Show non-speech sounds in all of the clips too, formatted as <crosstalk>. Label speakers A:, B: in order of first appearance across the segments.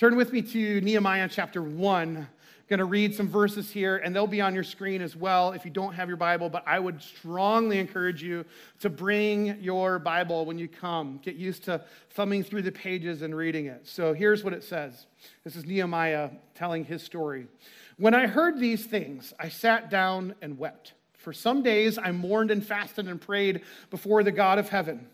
A: Turn with me to Nehemiah chapter 1. I'm going to read some verses here, and they'll be on your screen as well if you don't have your Bible. But I would strongly encourage you to bring your Bible when you come. Get used to thumbing through the pages and reading it. So here's what it says this is Nehemiah telling his story. When I heard these things, I sat down and wept. For some days I mourned and fasted and prayed before the God of heaven.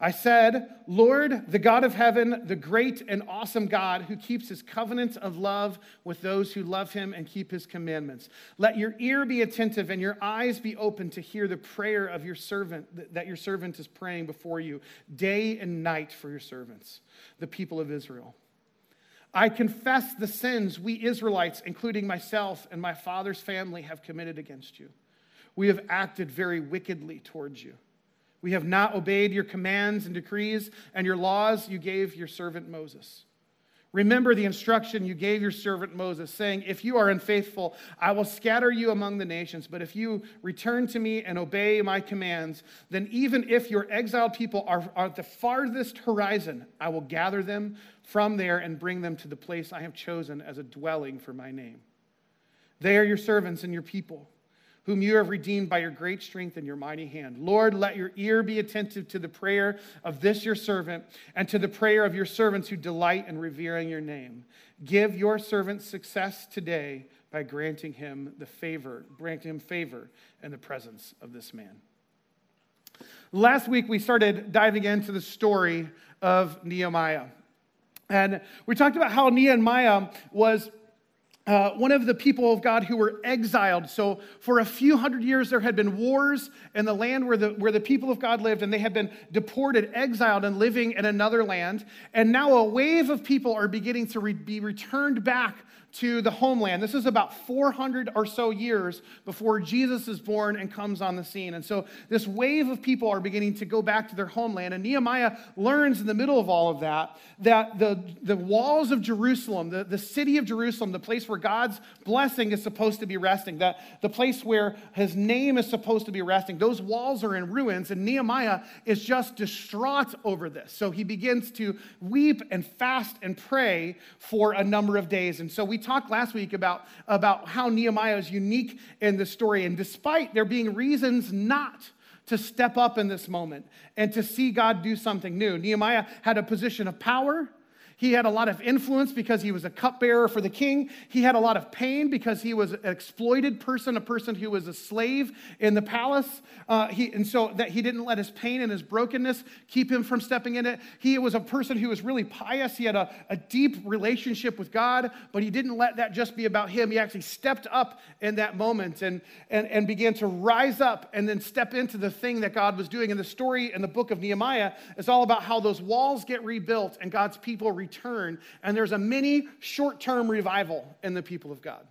A: I said, Lord, the God of heaven, the great and awesome God who keeps his covenant of love with those who love him and keep his commandments. Let your ear be attentive and your eyes be open to hear the prayer of your servant that your servant is praying before you day and night for your servants, the people of Israel. I confess the sins we Israelites, including myself and my father's family, have committed against you. We have acted very wickedly towards you. We have not obeyed your commands and decrees and your laws you gave your servant Moses. Remember the instruction you gave your servant Moses, saying, If you are unfaithful, I will scatter you among the nations. But if you return to me and obey my commands, then even if your exiled people are, are at the farthest horizon, I will gather them from there and bring them to the place I have chosen as a dwelling for my name. They are your servants and your people whom you have redeemed by your great strength and your mighty hand. Lord, let your ear be attentive to the prayer of this your servant and to the prayer of your servants who delight in revering your name. Give your servant success today by granting him the favor, granting him favor in the presence of this man. Last week, we started diving into the story of Nehemiah. And we talked about how Nehemiah was uh, one of the people of God who were exiled. So, for a few hundred years, there had been wars in the land where the, where the people of God lived, and they had been deported, exiled, and living in another land. And now a wave of people are beginning to re- be returned back to the homeland. This is about 400 or so years before Jesus is born and comes on the scene. And so this wave of people are beginning to go back to their homeland. And Nehemiah learns in the middle of all of that that the, the walls of Jerusalem, the, the city of Jerusalem, the place where God's blessing is supposed to be resting, that the place where his name is supposed to be resting, those walls are in ruins. And Nehemiah is just distraught over this. So he begins to weep and fast and pray for a number of days. And so we talked last week about, about how Nehemiah is unique in the story. And despite there being reasons not to step up in this moment and to see God do something new, Nehemiah had a position of power. He had a lot of influence because he was a cupbearer for the king. He had a lot of pain because he was an exploited person, a person who was a slave in the palace. Uh, he, and so that he didn't let his pain and his brokenness keep him from stepping in it. He was a person who was really pious. He had a, a deep relationship with God, but he didn't let that just be about him. He actually stepped up in that moment and, and, and began to rise up and then step into the thing that God was doing. And the story in the book of Nehemiah is all about how those walls get rebuilt and God's people return, and there's a mini short term revival in the people of God.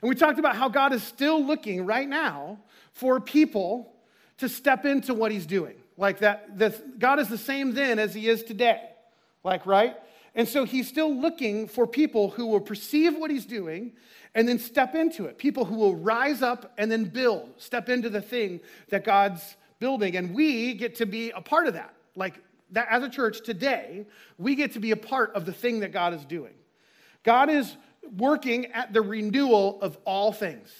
A: And we talked about how God is still looking right now for people to step into what he's doing. Like that, this, God is the same then as he is today. Like, right? And so he's still looking for people who will perceive what he's doing and then step into it. People who will rise up and then build, step into the thing that God's building. And we get to be a part of that. Like that as a church today, we get to be a part of the thing that God is doing. God is working at the renewal of all things,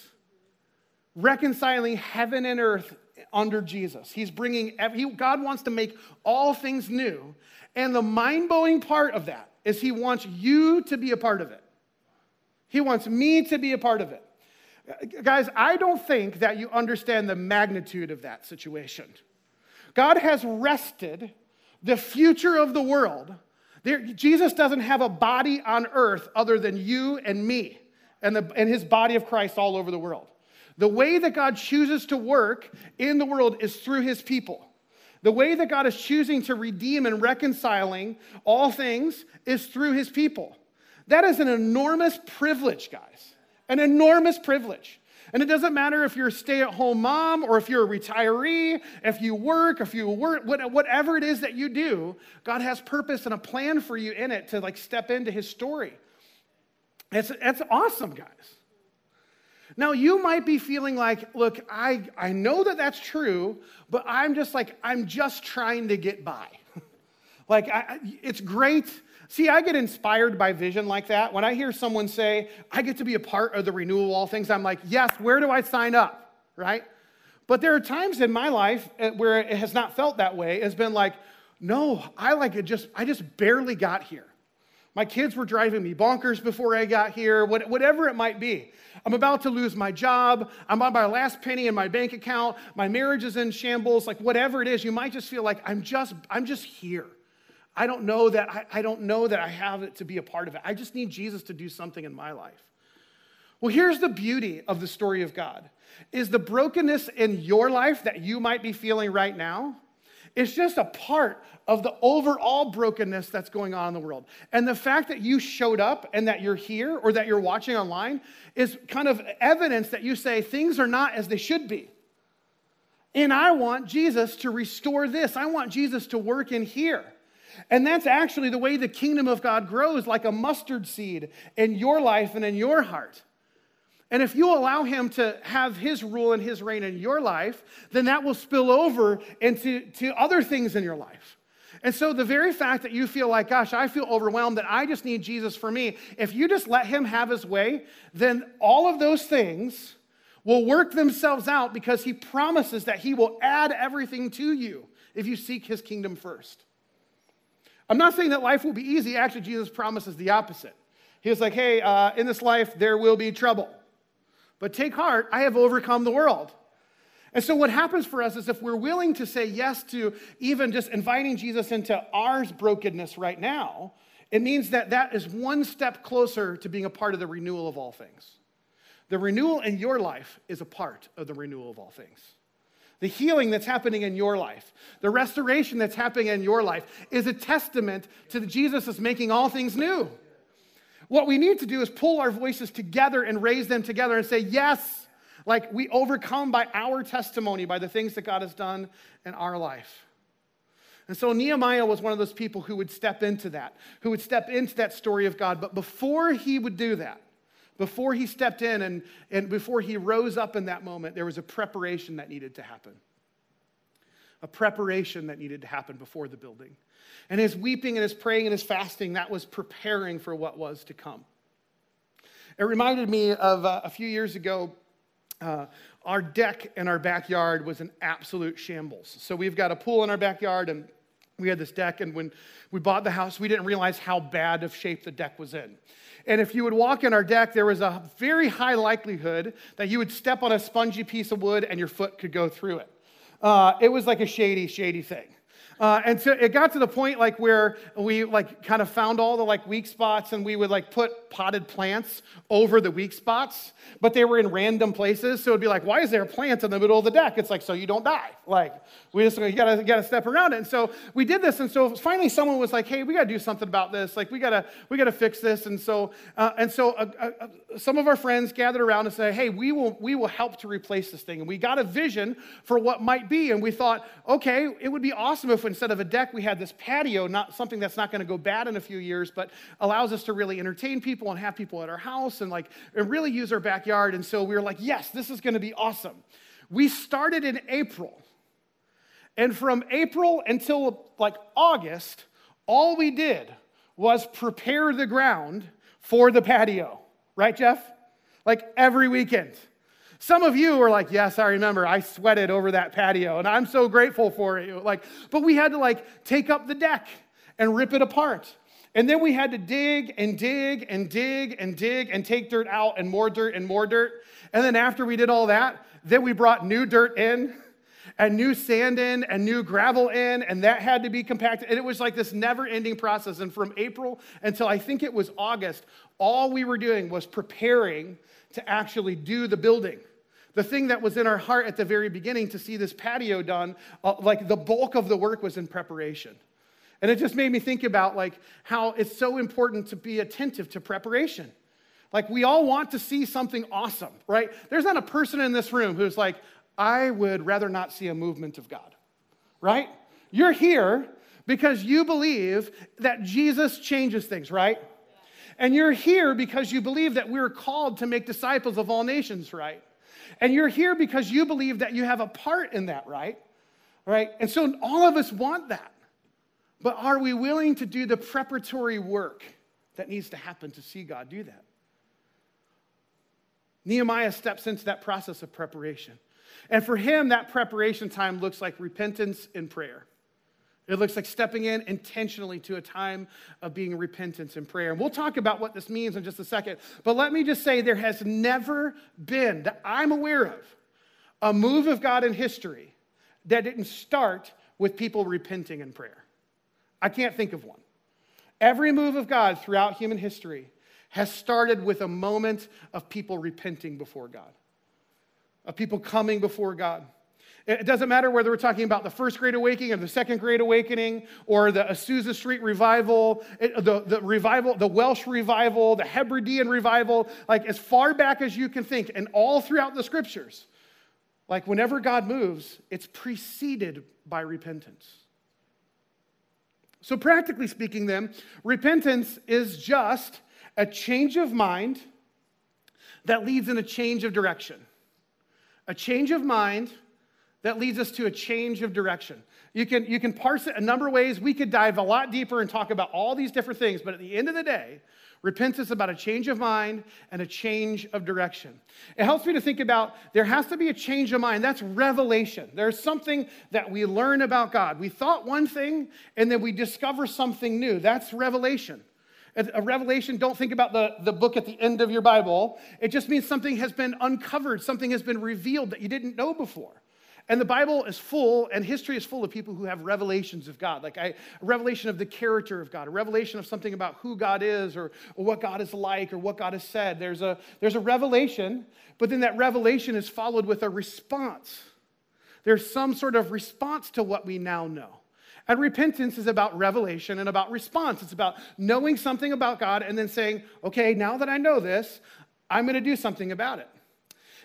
A: reconciling heaven and earth under Jesus. He's bringing, he, God wants to make all things new. And the mind blowing part of that is He wants you to be a part of it. He wants me to be a part of it. Guys, I don't think that you understand the magnitude of that situation. God has rested the future of the world. There, Jesus doesn't have a body on earth other than you and me and, the, and his body of Christ all over the world. The way that God chooses to work in the world is through his people. The way that God is choosing to redeem and reconciling all things is through his people. That is an enormous privilege, guys. An enormous privilege. And it doesn't matter if you're a stay at home mom or if you're a retiree, if you work, if you work, whatever it is that you do, God has purpose and a plan for you in it to like step into his story. It's, it's awesome, guys. Now, you might be feeling like, look, I, I know that that's true, but I'm just like, I'm just trying to get by. <laughs> like, I, it's great See, I get inspired by vision like that. When I hear someone say, I get to be a part of the renewal of all things, I'm like, yes, where do I sign up? Right? But there are times in my life uh, where it has not felt that way. It's been like, no, I like it just, I just barely got here. My kids were driving me bonkers before I got here, whatever it might be. I'm about to lose my job. I'm on my last penny in my bank account. My marriage is in shambles. Like whatever it is, you might just feel like I'm just, I'm just here. I don't know that I, I don't know that I have it to be a part of it. I just need Jesus to do something in my life. Well, here's the beauty of the story of God is the brokenness in your life that you might be feeling right now it's just a part of the overall brokenness that's going on in the world. And the fact that you showed up and that you're here or that you're watching online is kind of evidence that you say things are not as they should be. And I want Jesus to restore this. I want Jesus to work in here. And that's actually the way the kingdom of God grows, like a mustard seed in your life and in your heart. And if you allow him to have his rule and his reign in your life, then that will spill over into to other things in your life. And so, the very fact that you feel like, gosh, I feel overwhelmed, that I just need Jesus for me, if you just let him have his way, then all of those things will work themselves out because he promises that he will add everything to you if you seek his kingdom first. I'm not saying that life will be easy. Actually, Jesus promises the opposite. He was like, hey, uh, in this life, there will be trouble. But take heart, I have overcome the world. And so, what happens for us is if we're willing to say yes to even just inviting Jesus into our brokenness right now, it means that that is one step closer to being a part of the renewal of all things. The renewal in your life is a part of the renewal of all things the healing that's happening in your life, the restoration that's happening in your life is a testament to Jesus is making all things new. What we need to do is pull our voices together and raise them together and say, Yes, like we overcome by our testimony, by the things that God has done in our life. And so Nehemiah was one of those people who would step into that, who would step into that story of God. But before he would do that, before he stepped in and, and before he rose up in that moment, there was a preparation that needed to happen. A preparation that needed to happen before the building. And his weeping and his praying and his fasting, that was preparing for what was to come. It reminded me of uh, a few years ago, uh, our deck in our backyard was an absolute shambles. So we've got a pool in our backyard, and we had this deck. And when we bought the house, we didn't realize how bad of shape the deck was in. And if you would walk in our deck, there was a very high likelihood that you would step on a spongy piece of wood and your foot could go through it. Uh, it was like a shady, shady thing. Uh, and so it got to the point like where we like kind of found all the like weak spots and we would like put potted plants over the weak spots, but they were in random places. So it'd be like, why is there a plant in the middle of the deck? It's like, so you don't die. Like we just, you gotta, you gotta step around it. And so we did this. And so finally someone was like, hey, we gotta do something about this. Like we gotta, we gotta fix this. And so, uh, and so uh, uh, some of our friends gathered around and said, hey, we will, we will help to replace this thing. And we got a vision for what might be. And we thought, okay, it would be awesome if instead of a deck, we had this patio, not something that's not going to go bad in a few years, but allows us to really entertain people and have people at our house and like and really use our backyard. And so we were like, yes, this is going to be awesome. We started in April. And from April until like August, all we did was prepare the ground for the patio. Right, Jeff? Like every weekend. Some of you are like, yes, I remember. I sweated over that patio and I'm so grateful for you. Like, but we had to like take up the deck and rip it apart. And then we had to dig and dig and dig and dig and take dirt out and more dirt and more dirt. And then after we did all that, then we brought new dirt in and new sand in and new gravel in, and that had to be compacted. And it was like this never ending process. And from April until I think it was August, all we were doing was preparing to actually do the building. The thing that was in our heart at the very beginning to see this patio done, uh, like the bulk of the work was in preparation. And it just made me think about like how it's so important to be attentive to preparation. Like we all want to see something awesome, right? There's not a person in this room who's like, I would rather not see a movement of God, right? You're here because you believe that Jesus changes things, right? And you're here because you believe that we're called to make disciples of all nations, right? And you're here because you believe that you have a part in that, right? Right? And so all of us want that. But are we willing to do the preparatory work that needs to happen to see God do that? Nehemiah steps into that process of preparation. And for him, that preparation time looks like repentance and prayer. It looks like stepping in intentionally to a time of being repentance and prayer. And we'll talk about what this means in just a second. But let me just say there has never been, that I'm aware of, a move of God in history that didn't start with people repenting in prayer. I can't think of one. Every move of God throughout human history has started with a moment of people repenting before God, of people coming before God. It doesn't matter whether we're talking about the first great awakening or the second great awakening or the Azusa Street revival, the, the revival, the Welsh revival, the Hebridean revival, like as far back as you can think, and all throughout the scriptures. Like whenever God moves, it's preceded by repentance. So, practically speaking, then, repentance is just a change of mind that leads in a change of direction. A change of mind that leads us to a change of direction. You can, you can parse it a number of ways. We could dive a lot deeper and talk about all these different things, but at the end of the day, repentance is about a change of mind and a change of direction. It helps me to think about there has to be a change of mind. That's revelation. There's something that we learn about God. We thought one thing and then we discover something new. That's revelation. A revelation, don't think about the, the book at the end of your Bible. It just means something has been uncovered, something has been revealed that you didn't know before. And the Bible is full, and history is full of people who have revelations of God, like I, a revelation of the character of God, a revelation of something about who God is, or, or what God is like, or what God has said. There's a, there's a revelation, but then that revelation is followed with a response. There's some sort of response to what we now know. And repentance is about revelation and about response. It's about knowing something about God and then saying, okay, now that I know this, I'm going to do something about it.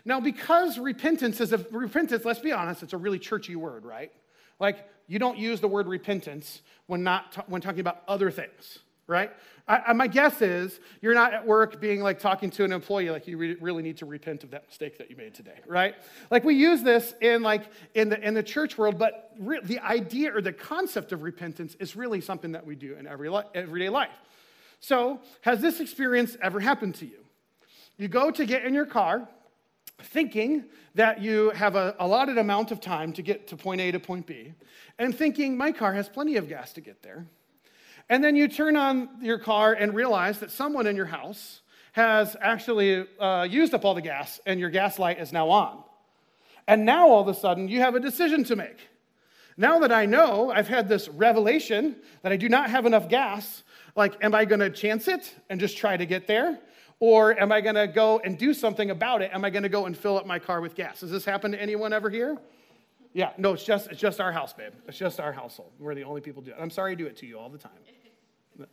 A: Now, because repentance is a repentance, let's be honest, it's a really churchy word, right? Like you don't use the word repentance when not when talking about other things, right? I, my guess is you're not at work being like talking to an employee like you re- really need to repent of that mistake that you made today, right? Like we use this in like in the in the church world, but re- the idea or the concept of repentance is really something that we do in every li- everyday life. So, has this experience ever happened to you? You go to get in your car thinking that you have a allotted amount of time to get to point A to point B, and thinking my car has plenty of gas to get there. And then you turn on your car and realize that someone in your house has actually uh, used up all the gas, and your gas light is now on. And now all of a sudden, you have a decision to make. Now that I know, I've had this revelation that I do not have enough gas, like, am I going to chance it and just try to get there? Or am I going to go and do something about it? Am I going to go and fill up my car with gas? Does this happen to anyone ever here? Yeah, no, it's just, it's just our house, babe. It's just our household. We're the only people do it. I'm sorry I do it to you all the time.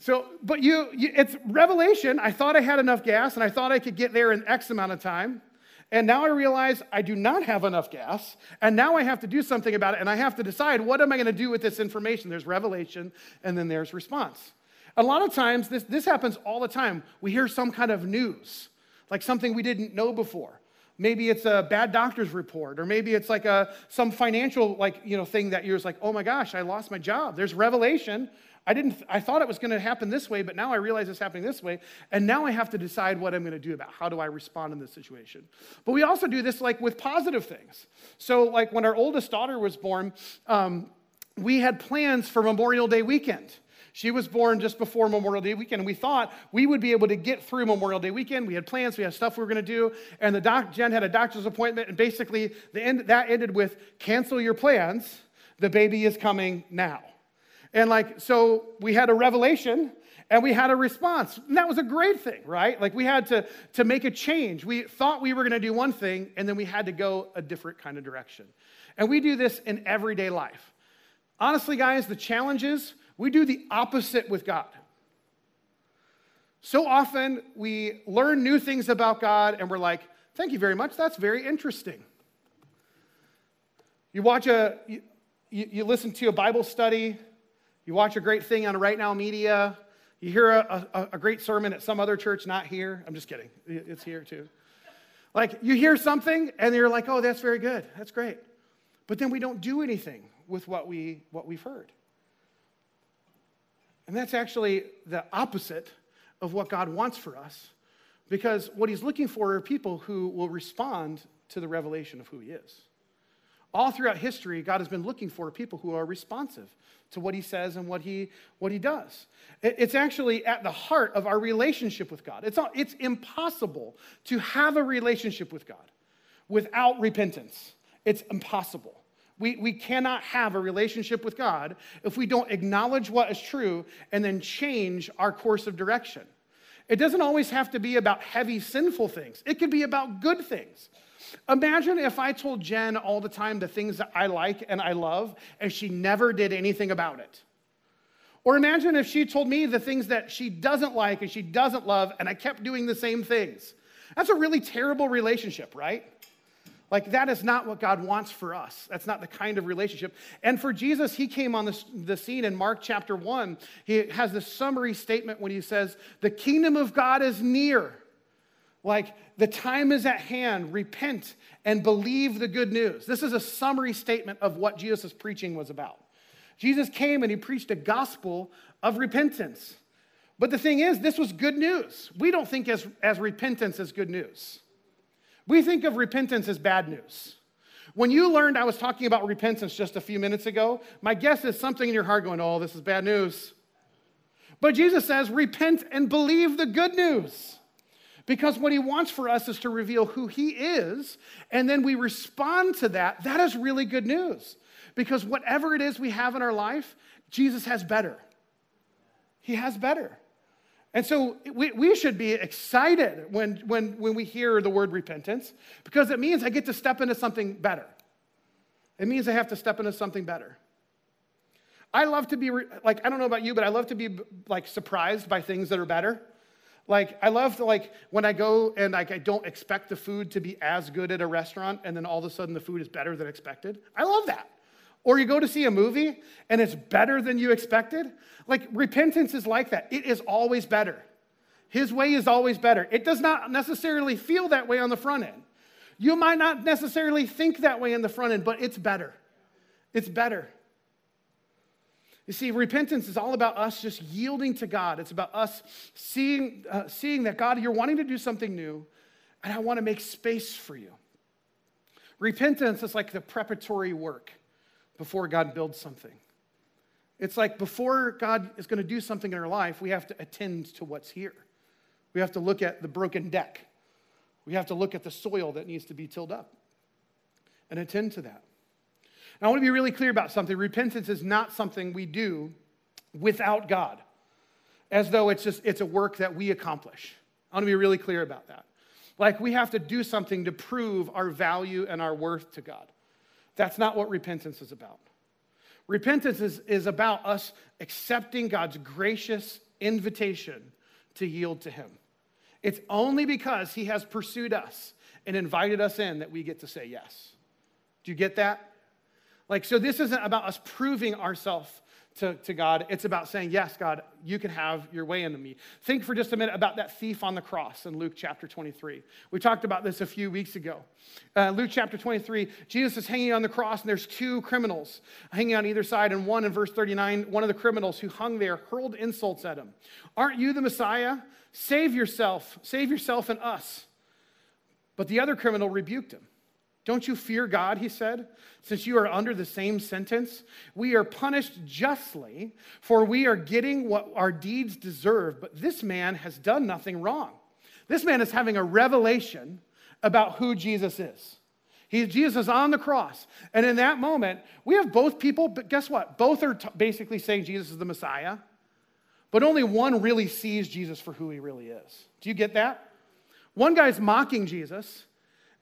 A: So, but you, you, it's revelation. I thought I had enough gas and I thought I could get there in X amount of time. And now I realize I do not have enough gas. And now I have to do something about it. And I have to decide what am I going to do with this information? There's revelation and then there's response. A lot of times, this, this happens all the time. We hear some kind of news, like something we didn't know before. Maybe it's a bad doctor's report, or maybe it's like a, some financial like, you know, thing that you're like, oh my gosh, I lost my job. There's revelation. I didn't I thought it was going to happen this way, but now I realize it's happening this way. And now I have to decide what I'm going to do about how do I respond in this situation. But we also do this like with positive things. So like when our oldest daughter was born, um, we had plans for Memorial Day weekend. She was born just before Memorial Day weekend. We thought we would be able to get through Memorial Day weekend. We had plans, we had stuff we were going to do. And the doc, Jen had a doctor's appointment. And basically, the end, that ended with cancel your plans. The baby is coming now. And like, so we had a revelation and we had a response. And that was a great thing, right? Like we had to, to make a change. We thought we were going to do one thing and then we had to go a different kind of direction. And we do this in everyday life. Honestly, guys, the challenges we do the opposite with God. So often we learn new things about God and we're like, thank you very much, that's very interesting. You watch a, you, you listen to a Bible study, you watch a great thing on Right Now Media, you hear a, a, a great sermon at some other church, not here. I'm just kidding, it's here too. Like you hear something and you're like, oh, that's very good, that's great. But then we don't do anything with what, we, what we've heard. And that's actually the opposite of what God wants for us because what he's looking for are people who will respond to the revelation of who he is. All throughout history, God has been looking for people who are responsive to what he says and what he, what he does. It's actually at the heart of our relationship with God. It's, it's impossible to have a relationship with God without repentance. It's impossible. We, we cannot have a relationship with God if we don't acknowledge what is true and then change our course of direction. It doesn't always have to be about heavy, sinful things, it could be about good things. Imagine if I told Jen all the time the things that I like and I love, and she never did anything about it. Or imagine if she told me the things that she doesn't like and she doesn't love, and I kept doing the same things. That's a really terrible relationship, right? Like, that is not what God wants for us. That's not the kind of relationship. And for Jesus, he came on the, the scene in Mark chapter 1. He has this summary statement when he says, The kingdom of God is near. Like, the time is at hand. Repent and believe the good news. This is a summary statement of what Jesus' preaching was about. Jesus came and he preached a gospel of repentance. But the thing is, this was good news. We don't think as, as repentance is good news. We think of repentance as bad news. When you learned I was talking about repentance just a few minutes ago, my guess is something in your heart going, oh, this is bad news. But Jesus says, repent and believe the good news. Because what he wants for us is to reveal who he is, and then we respond to that. That is really good news. Because whatever it is we have in our life, Jesus has better. He has better. And so we, we should be excited when, when, when we hear the word repentance because it means I get to step into something better. It means I have to step into something better. I love to be, like, I don't know about you, but I love to be, like, surprised by things that are better. Like, I love to, like, when I go and, like, I don't expect the food to be as good at a restaurant and then all of a sudden the food is better than expected. I love that. Or you go to see a movie and it's better than you expected. Like repentance is like that, it is always better. His way is always better. It does not necessarily feel that way on the front end. You might not necessarily think that way in the front end, but it's better. It's better. You see, repentance is all about us just yielding to God. It's about us seeing, uh, seeing that God, you're wanting to do something new, and I want to make space for you. Repentance is like the preparatory work before God builds something. It's like before God is going to do something in our life, we have to attend to what's here. We have to look at the broken deck. We have to look at the soil that needs to be tilled up and attend to that. I want to be really clear about something. Repentance is not something we do without God, as though it's just it's a work that we accomplish. I want to be really clear about that. Like we have to do something to prove our value and our worth to God. That's not what repentance is about. Repentance is, is about us accepting God's gracious invitation to yield to Him. It's only because He has pursued us and invited us in that we get to say yes. Do you get that? Like, so this isn't about us proving ourselves to, to God. It's about saying, Yes, God, you can have your way into me. Think for just a minute about that thief on the cross in Luke chapter 23. We talked about this a few weeks ago. Uh, Luke chapter 23, Jesus is hanging on the cross, and there's two criminals hanging on either side. And one in verse 39, one of the criminals who hung there hurled insults at him. Aren't you the Messiah? Save yourself, save yourself and us. But the other criminal rebuked him. Don't you fear God, he said, since you are under the same sentence? We are punished justly, for we are getting what our deeds deserve, but this man has done nothing wrong. This man is having a revelation about who Jesus is. He, Jesus on the cross. And in that moment, we have both people, but guess what? Both are t- basically saying Jesus is the Messiah, but only one really sees Jesus for who he really is. Do you get that? One guy's mocking Jesus,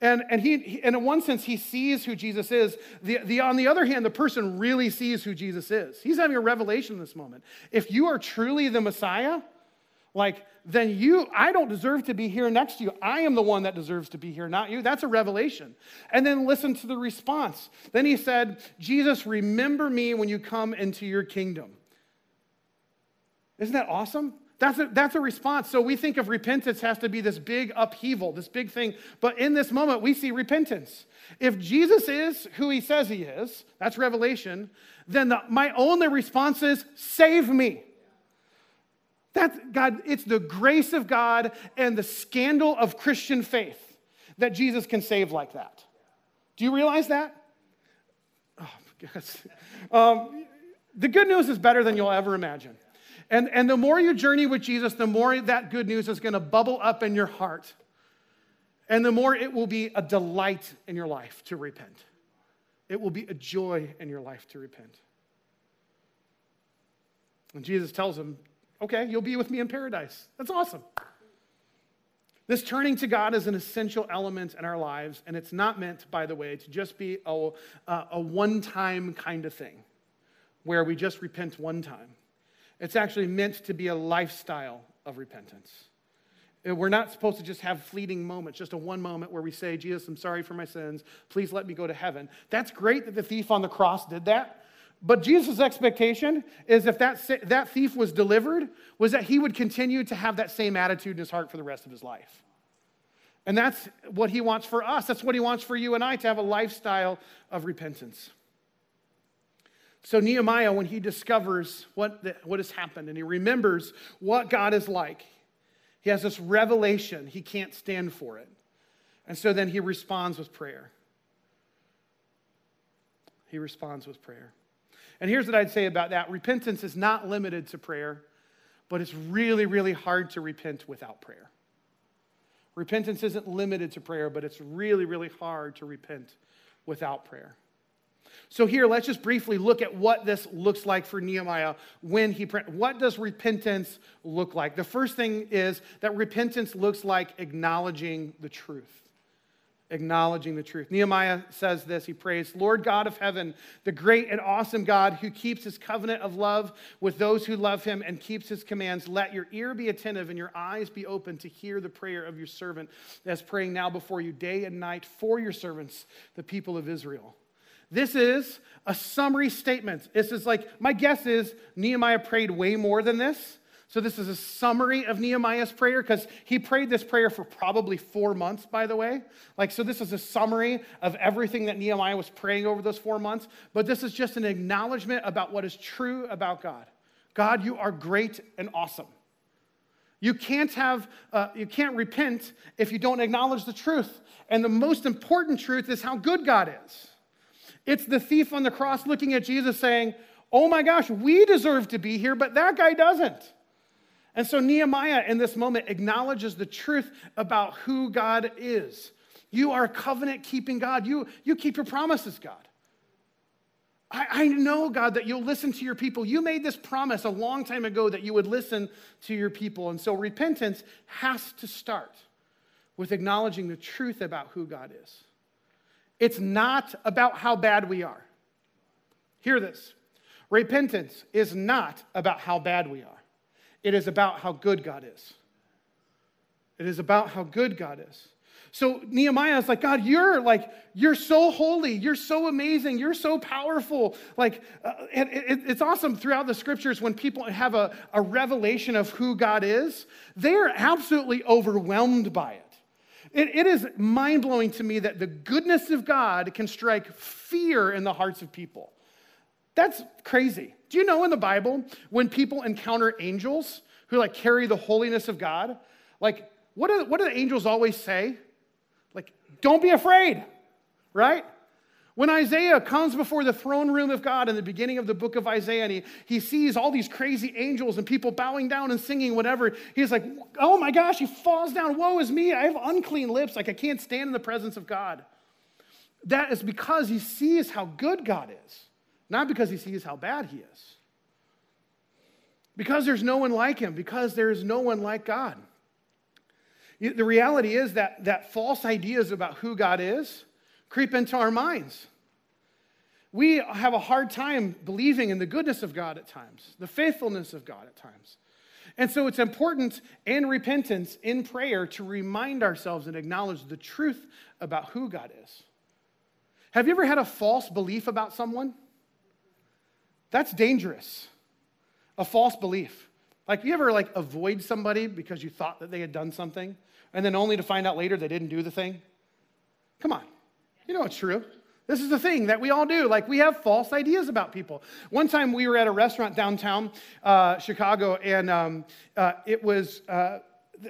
A: and, and, he, and in one sense, he sees who Jesus is. The, the, on the other hand, the person really sees who Jesus is. He's having a revelation in this moment. If you are truly the Messiah, like, then you, I don't deserve to be here next to you. I am the one that deserves to be here, not you. That's a revelation. And then listen to the response. Then he said, Jesus, remember me when you come into your kingdom. Isn't that awesome? That's a, that's a response. So we think of repentance has to be this big upheaval, this big thing. But in this moment, we see repentance. If Jesus is who he says he is, that's revelation, then the, my only response is save me. That's God, it's the grace of God and the scandal of Christian faith that Jesus can save like that. Do you realize that? Oh, gosh. <laughs> Um, the good news is better than you'll ever imagine. And, and the more you journey with Jesus, the more that good news is going to bubble up in your heart. And the more it will be a delight in your life to repent. It will be a joy in your life to repent. And Jesus tells him, Okay, you'll be with me in paradise. That's awesome. This turning to God is an essential element in our lives, and it's not meant, by the way, to just be a, a one time kind of thing where we just repent one time. It's actually meant to be a lifestyle of repentance. Uh, we're not supposed to just have fleeting moments, just a one moment where we say, Jesus, I'm sorry for my sins. Please let me go to heaven. That's great that the thief on the cross did that. But Jesus' expectation is if that, that thief was delivered, was that he would continue to have that same attitude in his heart for the rest of his life. And that's what he wants for us. That's what he wants for you and I to have a lifestyle of repentance. So, Nehemiah, when he discovers what, the, what has happened and he remembers what God is like, he has this revelation. He can't stand for it. And so then he responds with prayer. He responds with prayer. And here's what I'd say about that repentance is not limited to prayer, but it's really, really hard to repent without prayer. Repentance isn't limited to prayer, but it's really, really hard to repent without prayer. So here, let's just briefly look at what this looks like for Nehemiah when he what does repentance look like? The first thing is that repentance looks like acknowledging the truth acknowledging the truth. Nehemiah says this He prays, Lord God of heaven, the great and awesome God who keeps his covenant of love with those who love him and keeps his commands, let your ear be attentive and your eyes be open to hear the prayer of your servant that's praying now before you day and night for your servants, the people of Israel. This is a summary statement. This is like, my guess is Nehemiah prayed way more than this. So, this is a summary of Nehemiah's prayer because he prayed this prayer for probably four months, by the way. Like, so this is a summary of everything that Nehemiah was praying over those four months. But this is just an acknowledgement about what is true about God. God, you are great and awesome. You can't have, uh, you can't repent if you don't acknowledge the truth. And the most important truth is how good God is. It's the thief on the cross looking at Jesus saying, Oh my gosh, we deserve to be here, but that guy doesn't. And so Nehemiah in this moment acknowledges the truth about who God is. You are a covenant keeping God. You, you keep your promises, God. I, I know, God, that you'll listen to your people. You made this promise a long time ago that you would listen to your people. And so repentance has to start with acknowledging the truth about who God is. It's not about how bad we are. Hear this repentance is not about how bad we are. It is about how good God is. It is about how good God is. So Nehemiah is like, God, you're like, you're so holy. You're so amazing. You're so powerful. Like, uh, it, it, it's awesome throughout the scriptures when people have a, a revelation of who God is, they're absolutely overwhelmed by it. It, it is mind blowing to me that the goodness of God can strike fear in the hearts of people. That's crazy. Do you know in the Bible when people encounter angels who like carry the holiness of God, like what do, what do the angels always say? Like, don't be afraid, right? When Isaiah comes before the throne room of God in the beginning of the book of Isaiah, and he, he sees all these crazy angels and people bowing down and singing whatever, he's like, oh my gosh, he falls down. Woe is me. I have unclean lips. Like, I can't stand in the presence of God. That is because he sees how good God is, not because he sees how bad he is. Because there's no one like him, because there is no one like God. The reality is that, that false ideas about who God is creep into our minds. We have a hard time believing in the goodness of God at times, the faithfulness of God at times. And so it's important in repentance, in prayer, to remind ourselves and acknowledge the truth about who God is. Have you ever had a false belief about someone? That's dangerous a false belief. Like, you ever like avoid somebody because you thought that they had done something, and then only to find out later they didn't do the thing? Come on, you know it's true. This is the thing that we all do. Like, we have false ideas about people. One time we were at a restaurant downtown uh, Chicago, and um, uh, it was. Uh,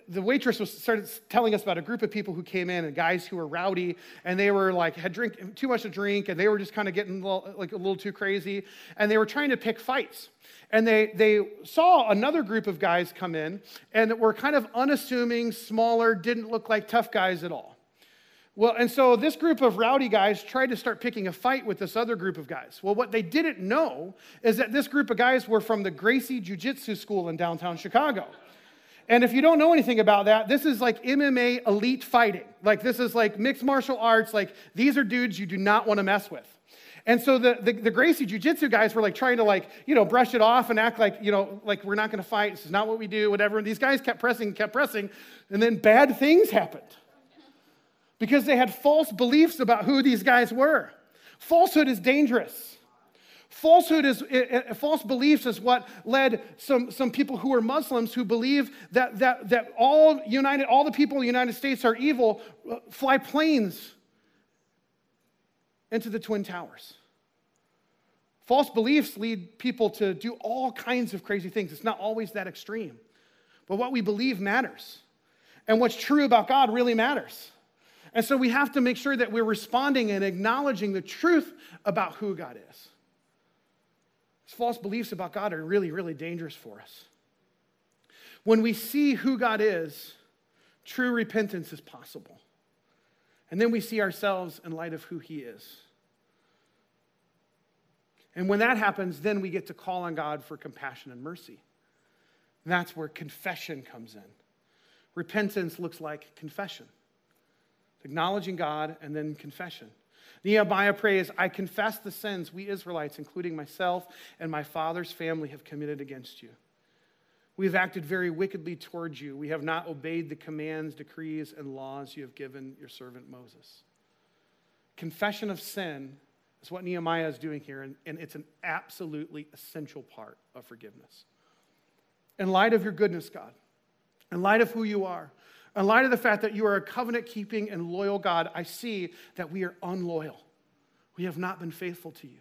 A: the waitress was started telling us about a group of people who came in and guys who were rowdy and they were like had drink too much to drink and they were just kind of getting a little, like a little too crazy and they were trying to pick fights and they they saw another group of guys come in and that were kind of unassuming smaller didn't look like tough guys at all well, and so this group of rowdy guys tried to start picking a fight with this other group of guys. Well, what they didn't know is that this group of guys were from the Gracie Jiu Jitsu School in downtown Chicago. And if you don't know anything about that, this is like MMA elite fighting. Like, this is like mixed martial arts. Like, these are dudes you do not want to mess with. And so the, the, the Gracie Jiu Jitsu guys were like trying to like, you know, brush it off and act like, you know, like we're not going to fight. This is not what we do, whatever. And these guys kept pressing, kept pressing. And then bad things happened because they had false beliefs about who these guys were. Falsehood is dangerous. Falsehood is false beliefs is what led some, some people who are Muslims who believe that, that, that all united all the people in the United States are evil uh, fly planes into the twin towers. False beliefs lead people to do all kinds of crazy things. It's not always that extreme. But what we believe matters. And what's true about God really matters. And so we have to make sure that we're responding and acknowledging the truth about who God is. false beliefs about God are really, really dangerous for us. When we see who God is, true repentance is possible. And then we see ourselves in light of who He is. And when that happens, then we get to call on God for compassion and mercy. And that's where confession comes in. Repentance looks like confession acknowledging God, and then confession. Nehemiah prays, I confess the sins we Israelites, including myself and my father's family, have committed against you. We have acted very wickedly towards you. We have not obeyed the commands, decrees, and laws you have given your servant Moses. Confession of sin is what Nehemiah is doing here, and, and it's an absolutely essential part of forgiveness. In light of your goodness, God, in light of who you are, in light of the fact that you are a covenant keeping and loyal God, I see that we are unloyal. We have not been faithful to you.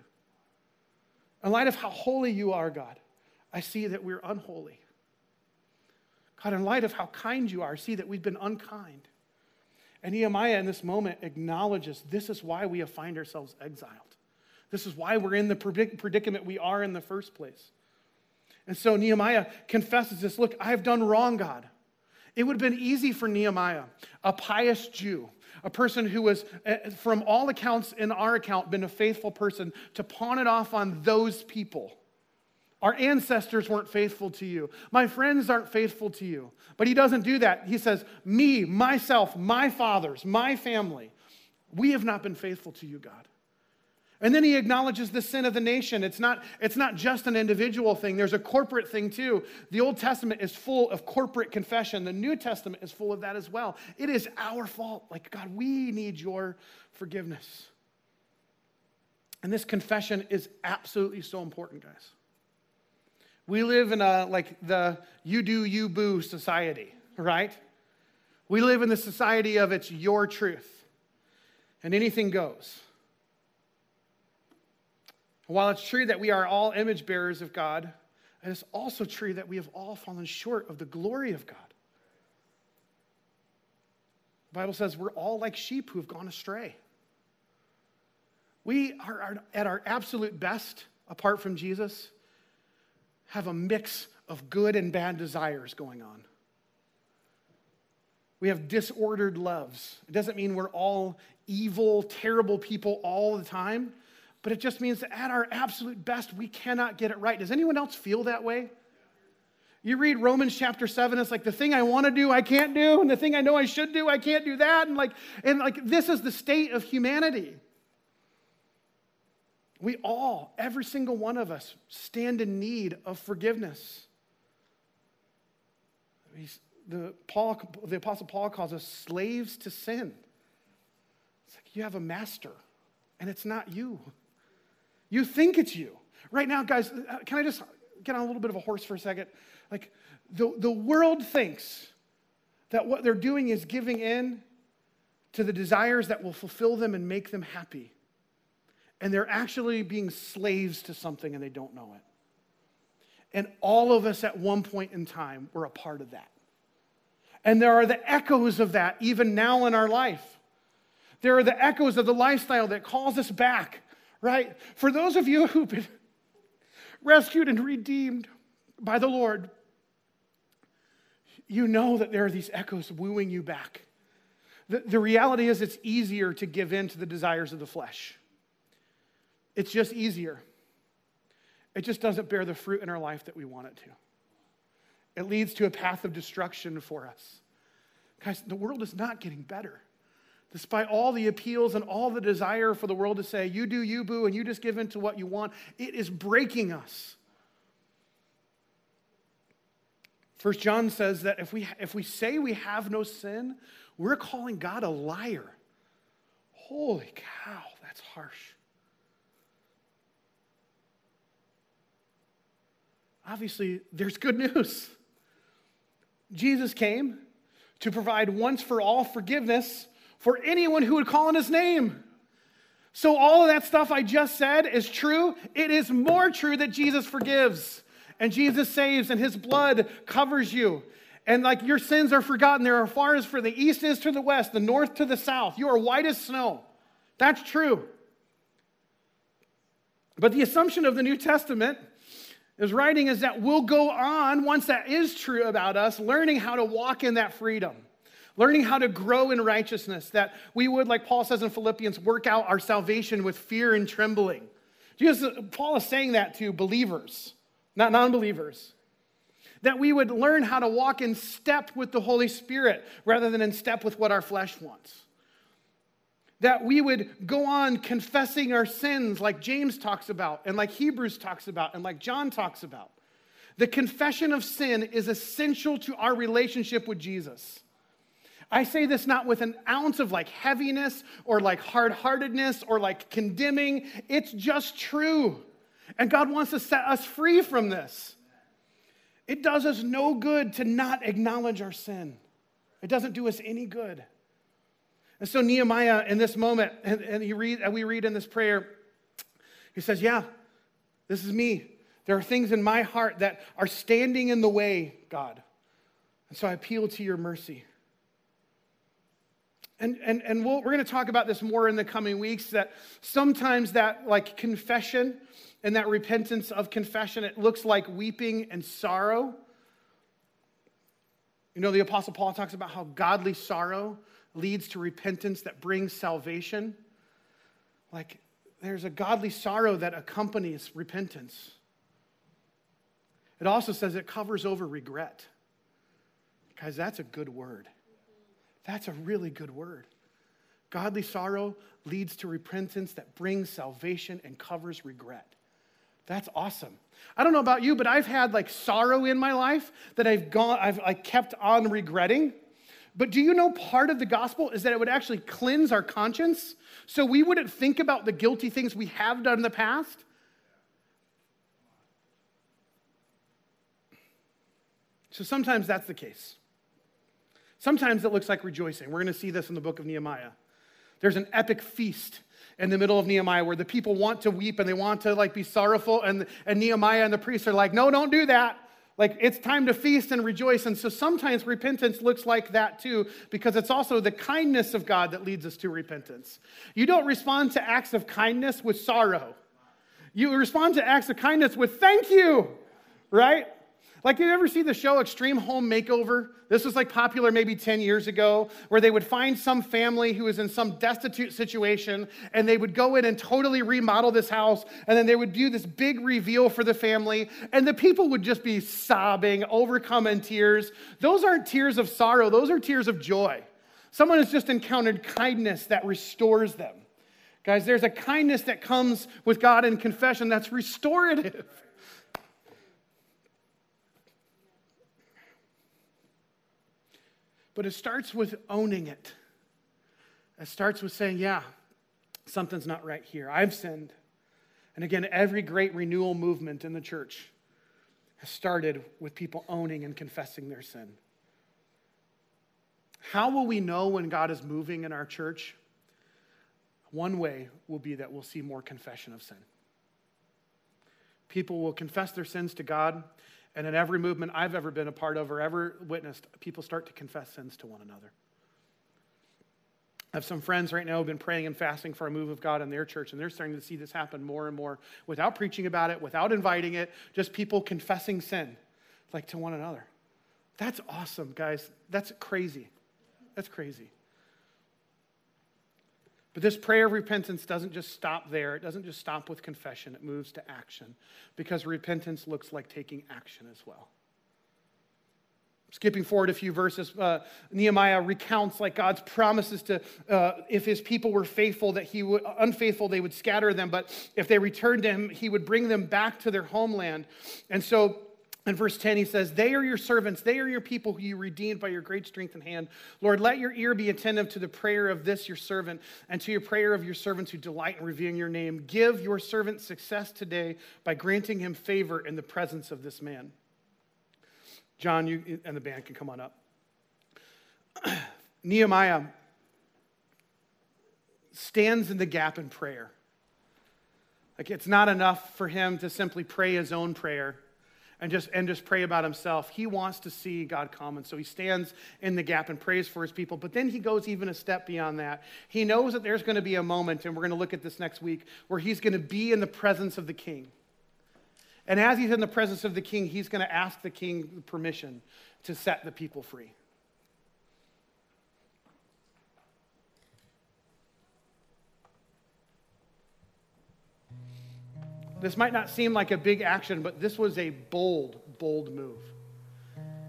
A: In light of how holy you are, God, I see that we're unholy. God, in light of how kind you are, I see that we've been unkind. And Nehemiah in this moment acknowledges this is why we have find ourselves exiled. This is why we're in the predicament we are in the first place. And so Nehemiah confesses this look, I've done wrong, God. It would have been easy for Nehemiah, a pious Jew, a person who was, eh, from all accounts in our account, been a faithful person, to pawn it off on those people. Our ancestors weren't faithful to you. My friends aren't faithful to you. But he doesn't do that. He says, Me, myself, my fathers, my family, we have not been faithful to you, God. And then he acknowledges the sin of the nation. It's not, it's not just an individual thing, there's a corporate thing too. The Old Testament is full of corporate confession, the New Testament is full of that as well. It is our fault. Like, God, we need your forgiveness. And this confession is absolutely so important, guys. We live in a like the you do you boo society, right? We live in the society of it's your truth and anything goes. While it's true that we are all image bearers of God, it is also true that we have all fallen short of the glory of God. The Bible says we're all like sheep who have gone astray. We are, are at our absolute best, apart from Jesus, have a mix of good and bad desires going on. We have disordered loves. It doesn't mean we're all evil, terrible people all the time but it just means that at our absolute best, we cannot get it right. Does anyone else feel that way? You read Romans chapter 7, it's like the thing I want to do, I can't do, and the thing I know I should do, I can't do that. And like, and like this is the state of humanity. We all, every single one of us, stand in need of forgiveness. The, Paul, the Apostle Paul calls us slaves to sin. It's like you have a master, and it's not you. You think it's you. Right now, guys, uh, can I just get on a little bit of a horse for a second? Like, the, the world thinks that what they're doing is giving in to the desires that will fulfill them and make them happy. and they're actually being slaves to something and they don't know it. And all of us at one point in time were a part of that. And there are the echoes of that even now in our life. There are the echoes of the lifestyle that calls us back, right? For those of you <laughs> who've been rescued and redeemed by the Lord, you know that there are these echoes wooing you back. The, the reality is, it's easier to give in to the desires of the flesh. It's just easier. It just doesn't bear the fruit in our life that we want it to. It leads to a path of destruction for us. Guys, the world is not getting better. Despite all the appeals and all the desire for the world to say, you do you, boo, and you just give in to what you want, it is breaking us. First John says that if we, if we say we have no sin, we're calling God a liar. Holy cow, that's harsh. Obviously, there's good news. Jesus came to provide once for all forgiveness for anyone who would call on his name. So, all of that stuff I just said is true. It is more true that Jesus forgives and Jesus saves and his blood covers you. And like your sins are forgotten. They're far as for the east is to the west, the north to the south. You are white as snow. That's true. But the assumption of the New Testament is writing is that we'll go on, once that is true about us, learning how to walk in that freedom, learning how to grow in righteousness, that we would, like Paul says in Philippians, work out our salvation with fear and trembling. Jesus, Paul is saying that to believers, not non believers. That we would learn how to walk in step with the Holy Spirit rather than in step with what our flesh wants that we would go on confessing our sins like James talks about, and like Hebrews talks about, and like John talks about. The confession of sin is essential to our relationship with Jesus. I say this not with an ounce of like heaviness or like hard heartedness or like condemning. It's just true. And God wants to set us free from this. It does us no good to not acknowledge our sin, it doesn't do us any good. And so Nehemiah, in this moment, and, and, he read, and we read in this prayer, he says, Yeah, this is me. There are things in my heart that are standing in the way, God. And so I appeal to your mercy. And, and, and we we are going to talk about this more in the coming weeks that sometimes that like confession and that repentance of confession, it looks like weeping and sorrow. You know, the Apostle Paul talks about how godly sorrow leads to repentance that brings salvation. Like there's a godly sorrow that accompanies repentance. It also says it covers over regret. Guys, that's a good word. That's a really good word. Godly sorrow leads to repentance that brings salvation and covers regret. That's awesome. I don't know about you, but I've had like sorrow in my life that I've gone, I've like kept on regretting. But do you know part of the gospel is that it would actually cleanse our conscience so we wouldn't think about the guilty things we have done in the past? So sometimes that's the case. Sometimes it looks like rejoicing. We're going to see this in the book of Nehemiah. There's an epic feast in the middle of Nehemiah where the people want to weep and they want to like be sorrowful and, and Nehemiah and the priests are like, no, don't do that. Like it's time to feast and rejoice. And so sometimes repentance looks like that too, because it's also the kindness of God that leads us to repentance. You don't respond to acts of kindness with sorrow, you respond to acts of kindness with thank you, right? Like, you ever see the show Extreme Home Makeover? This was like popular maybe 10 years ago, where they would find some family who was in some destitute situation and they would go in and totally remodel this house. And then they would do this big reveal for the family. And the people would just be sobbing, overcome in tears. Those aren't tears of sorrow, those are tears of joy. Someone has just encountered kindness that restores them. Guys, there's a kindness that comes with God in confession that's restorative. But it starts with owning it. It starts with saying, yeah, something's not right here. I've sinned. And again, every great renewal movement in the church has started with people owning and confessing their sin. How will we know when God is moving in our church? one way will be that we'll see more confession of sin. People will confess their sins to God, and in every movement I've ever been a part of or ever witnessed, people start to confess sins to one another. I have some friends right now who have been praying and fasting for a move of God in their church, and they're starting to see this happen more and more without preaching about it, without inviting it, just people confessing sin, like to one another. That's awesome, guys. That's crazy. That's crazy. But this prayer of repentance doesn't just stop there. It doesn't just stop with confession, it moves to action because repentance looks like taking action as well. Skipping forward a few verses, uh, Nehemiah recounts like God's promises to, uh, if his people were faithful, that he would unfaithful, they would scatter them, but if they returned to him, he would bring them back to their homeland. And so in verse 10, he says, They are your servants. They are your people who you redeemed by your great strength and hand. Lord, let your ear be attentive to the prayer of this, your servant, and to your prayer of your servants who delight in revealing your name. Give your servant success today by granting him favor in the presence of this man. John, you and the band can come on up. <clears throat> Nehemiah stands in the gap in prayer. Like it's not enough for him to simply pray his own prayer and just and just pray about himself. He wants to see God come, and so he stands in the gap and prays for his people. But then he goes even a step beyond that. He knows that there's going to be a moment, and we're going to look at this next week, where he's going to be in the presence of the king. And as he's in the presence of the king, he's going to ask the king permission to set the people free. This might not seem like a big action, but this was a bold, bold move.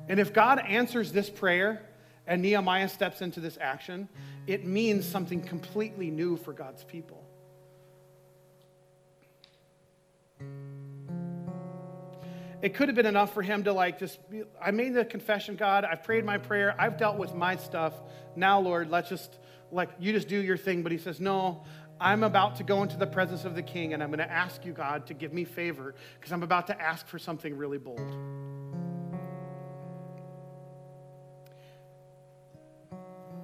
A: And if God answers this prayer and Nehemiah steps into this action, it means something completely new for God's people. It could have been enough for him to like just, I made the confession, God, I've prayed my prayer, I've dealt with my stuff. Now, Lord, let's just, like, you just do your thing. But he says, No, I'm about to go into the presence of the king and I'm going to ask you, God, to give me favor because I'm about to ask for something really bold.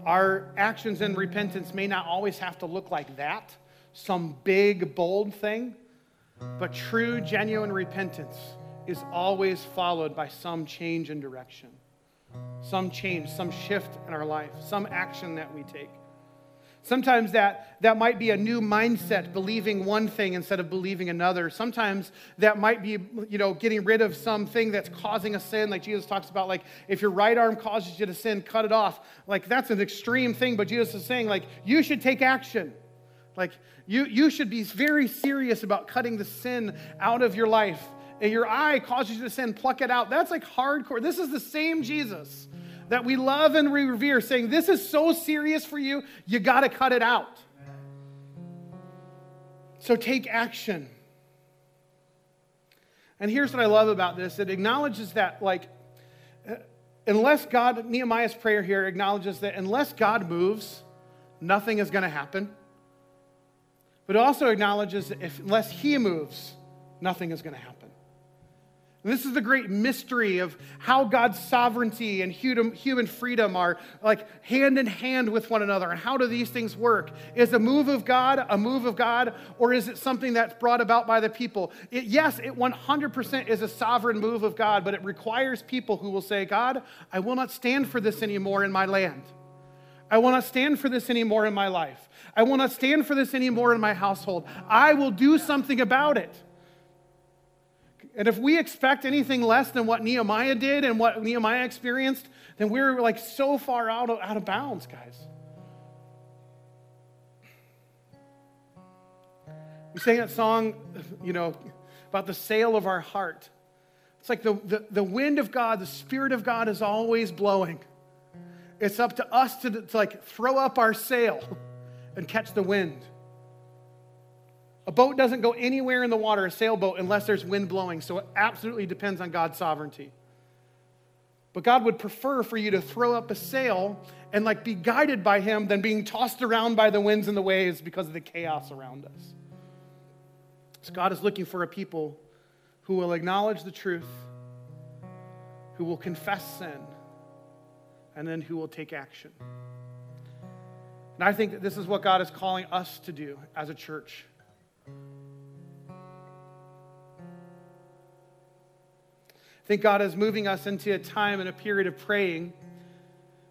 A: Our actions in repentance may not always have to look like that, some big, bold thing, but true, genuine repentance is always followed by some change in direction, some change, some shift in our life, some action that we take. Sometimes that, that might be a new mindset, believing one thing instead of believing another. Sometimes that might be, you know, getting rid of something that's causing a sin, like Jesus talks about, like if your right arm causes you to sin, cut it off. Like that's an extreme thing, but Jesus is saying, like, you should take action. Like you, you should be very serious about cutting the sin out of your life. And your eye causes you to sin, pluck it out. That's like hardcore. This is the same Jesus that we love and we revere, saying, This is so serious for you, you got to cut it out. So take action. And here's what I love about this it acknowledges that, like, uh, unless God, Nehemiah's prayer here acknowledges that unless God moves, nothing is going to happen. But it also acknowledges that if, unless He moves, nothing is going to happen. And this is the great mystery of how God's sovereignty and human freedom are like hand in hand with one another. And how do these things work? Is a move of God a move of God, or is it something that's brought about by the people? It, yes, it 100% is a sovereign move of God, but it requires people who will say, God, I will not stand for this anymore in my land. I will not stand for this anymore in my life. I will not stand for this anymore in my household. I will do something about it. And if we expect anything less than what Nehemiah did and what Nehemiah experienced, then we're like so far out of, out of bounds, guys. We sang that song, you know, about the sail of our heart. It's like the, the, the wind of God, the Spirit of God is always blowing. It's up to us to, to like throw up our sail and catch the wind. A boat doesn't go anywhere in the water, a sailboat, unless there's wind blowing. So it absolutely depends on God's sovereignty. But God would prefer for you to throw up a sail and like be guided by him than being tossed around by the winds and the waves because of the chaos around us. So God is looking for a people who will acknowledge the truth, who will confess sin, and then who will take action. And I think that this is what God is calling us to do as a church. I think God is moving us into a time and a period of praying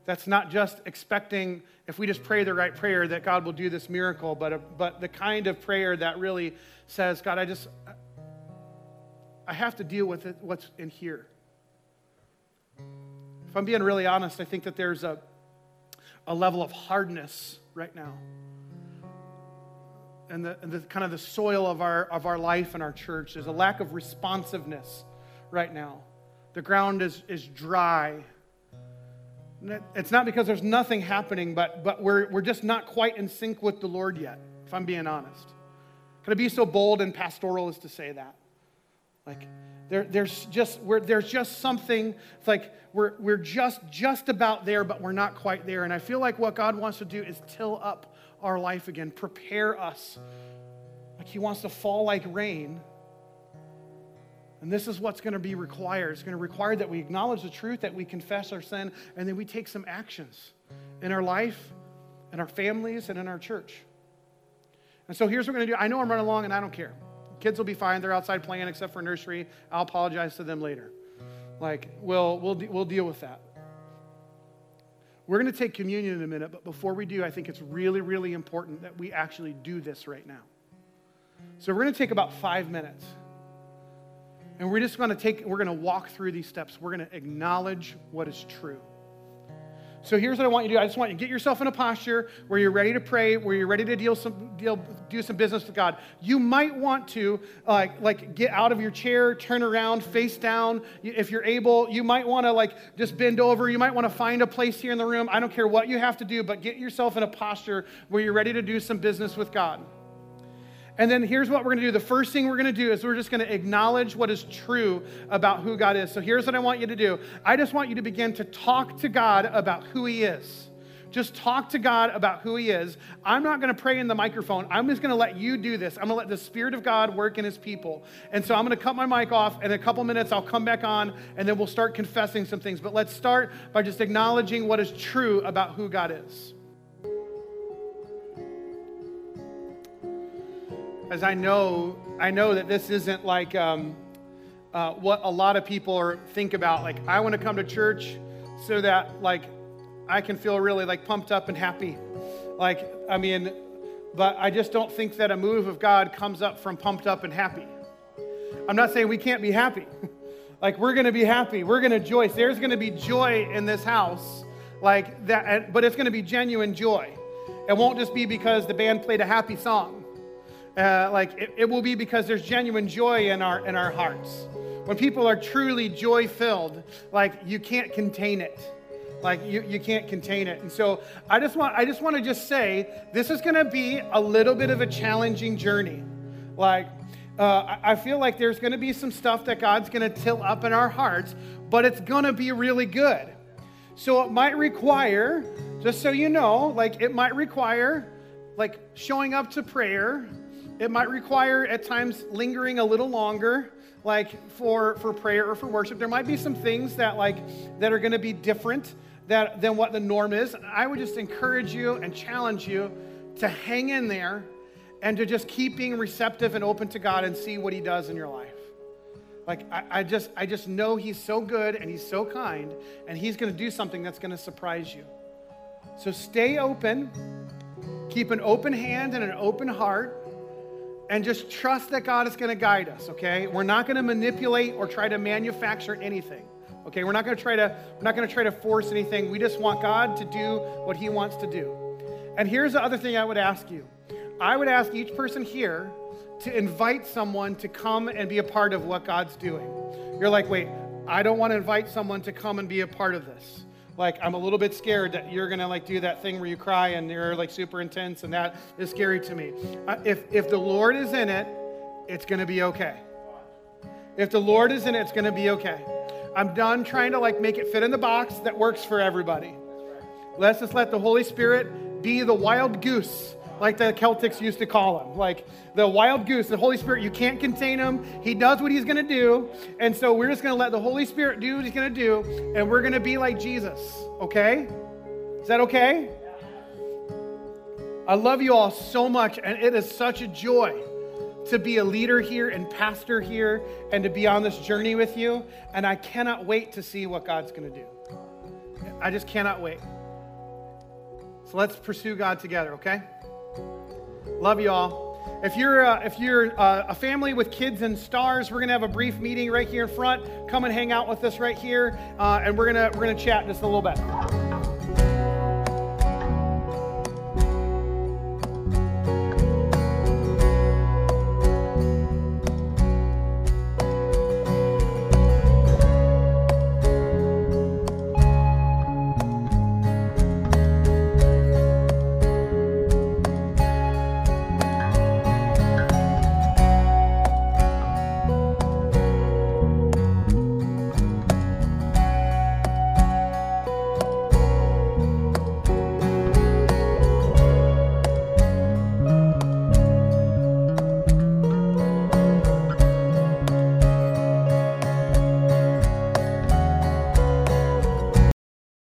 A: that's not just expecting, if we just pray the right prayer, that God will do this miracle, but, a, but the kind of prayer that really says, God, I just, I have to deal with it, what's in here. If I'm being really honest, I think that there's a, a level of hardness right now. And the, and the kind of the soil of our, of our life and our church. There's a lack of responsiveness right now. The ground is, is dry. It's not because there's nothing happening, but, but we're, we're just not quite in sync with the Lord yet, if I'm being honest. Can I be so bold and pastoral as to say that? Like, there, there's just there's just something it's like we're, we're just just about there but we're not quite there and i feel like what god wants to do is till up our life again prepare us like he wants to fall like rain and this is what's going to be required it's going to require that we acknowledge the truth that we confess our sin and then we take some actions in our life in our families and in our church and so here's what we're going to do i know i'm running along and i don't care Kids will be fine. They're outside playing except for nursery. I'll apologize to them later. Like, we'll, we'll, we'll deal with that. We're going to take communion in a minute, but before we do, I think it's really, really important that we actually do this right now. So we're going to take about five minutes. And we're just going to take, we're going to walk through these steps. We're going to acknowledge what is true. So here's what I want you to do. I just want you to get yourself in a posture where you're ready to pray, where you're ready to deal some, deal, do some business with God. You might want to uh, like get out of your chair, turn around, face down. If you're able, you might want to like just bend over. You might want to find a place here in the room. I don't care what you have to do, but get yourself in a posture where you're ready to do some business with God. And then here's what we're going to do. The first thing we're going to do is we're just going to acknowledge what is true about who God is. So here's what I want you to do I just want you to begin to talk to God about who He is. Just talk to God about who He is. I'm not going to pray in the microphone. I'm just going to let you do this. I'm going to let the Spirit of God work in His people. And so I'm going to cut my mic off. And in a couple minutes, I'll come back on and then we'll start confessing some things. But let's start by just acknowledging what is true about who God is. As I know, I know that this isn't like um, uh, what a lot of people are, think about. Like, I want to come to church so that like I can feel really like pumped up and happy. Like, I mean, but I just don't think that a move of God comes up from pumped up and happy. I'm not saying we can't be happy. <laughs> like, we're going to be happy. We're going to joy. There's going to be joy in this house, like that, but it's going to be genuine joy. It won't just be because the band played a happy song. Uh, like it, it will be because there's genuine joy in our in our hearts. When people are truly joy filled, like you can't contain it. Like you, you can't contain it. And so I just want I just want to just say this is gonna be a little bit of a challenging journey. Like uh, I feel like there's going to be some stuff that God's going to till up in our hearts, but it's going to be really good. So it might require, just so you know, like it might require like showing up to prayer it might require at times lingering a little longer, like for, for prayer or for worship. There might be some things that like that are going to be different that, than what the norm is. I would just encourage you and challenge you to hang in there and to just keep being receptive and open to God and see what He does in your life. Like I, I just I just know He's so good and He's so kind, and He's going to do something that's going to surprise you. So stay open, keep an open hand and an open heart and just trust that God is going to guide us, okay? We're not going to manipulate or try to manufacture anything. Okay, we're not going to try to we're not going to try to force anything. We just want God to do what he wants to do. And here's the other thing I would ask you. I would ask each person here to invite someone to come and be a part of what God's doing. You're like, "Wait, I don't want to invite someone to come and be a part of this." Like i'm a little bit scared that you're gonna like do that thing where you cry and you're like super intense and that is scary to me. Uh, if if the lord is in it it's gonna be okay. If the lord is in it it's gonna be okay. I'm done trying to like make it fit in the box that works for everybody. Let's just let the holy spirit be the wild goose like the Celtics used to call him. Like the wild goose, the Holy Spirit, you can't contain him. He does what he's going to do. And so we're just going to let the Holy Spirit do what he's going to do, and we're going to be like Jesus, okay? Is that okay? I love you all so much, and it is such a joy to be a leader here and pastor here and to be on this journey with you. And I cannot wait to see what God's going to do. I just cannot wait. So let's pursue God together, okay? Love you all. If you're, uh, if you're uh, a family with kids and stars, we're going to have a brief meeting right here in front. Come and hang out with us right here, uh, and we're going to we're gonna chat just a little bit.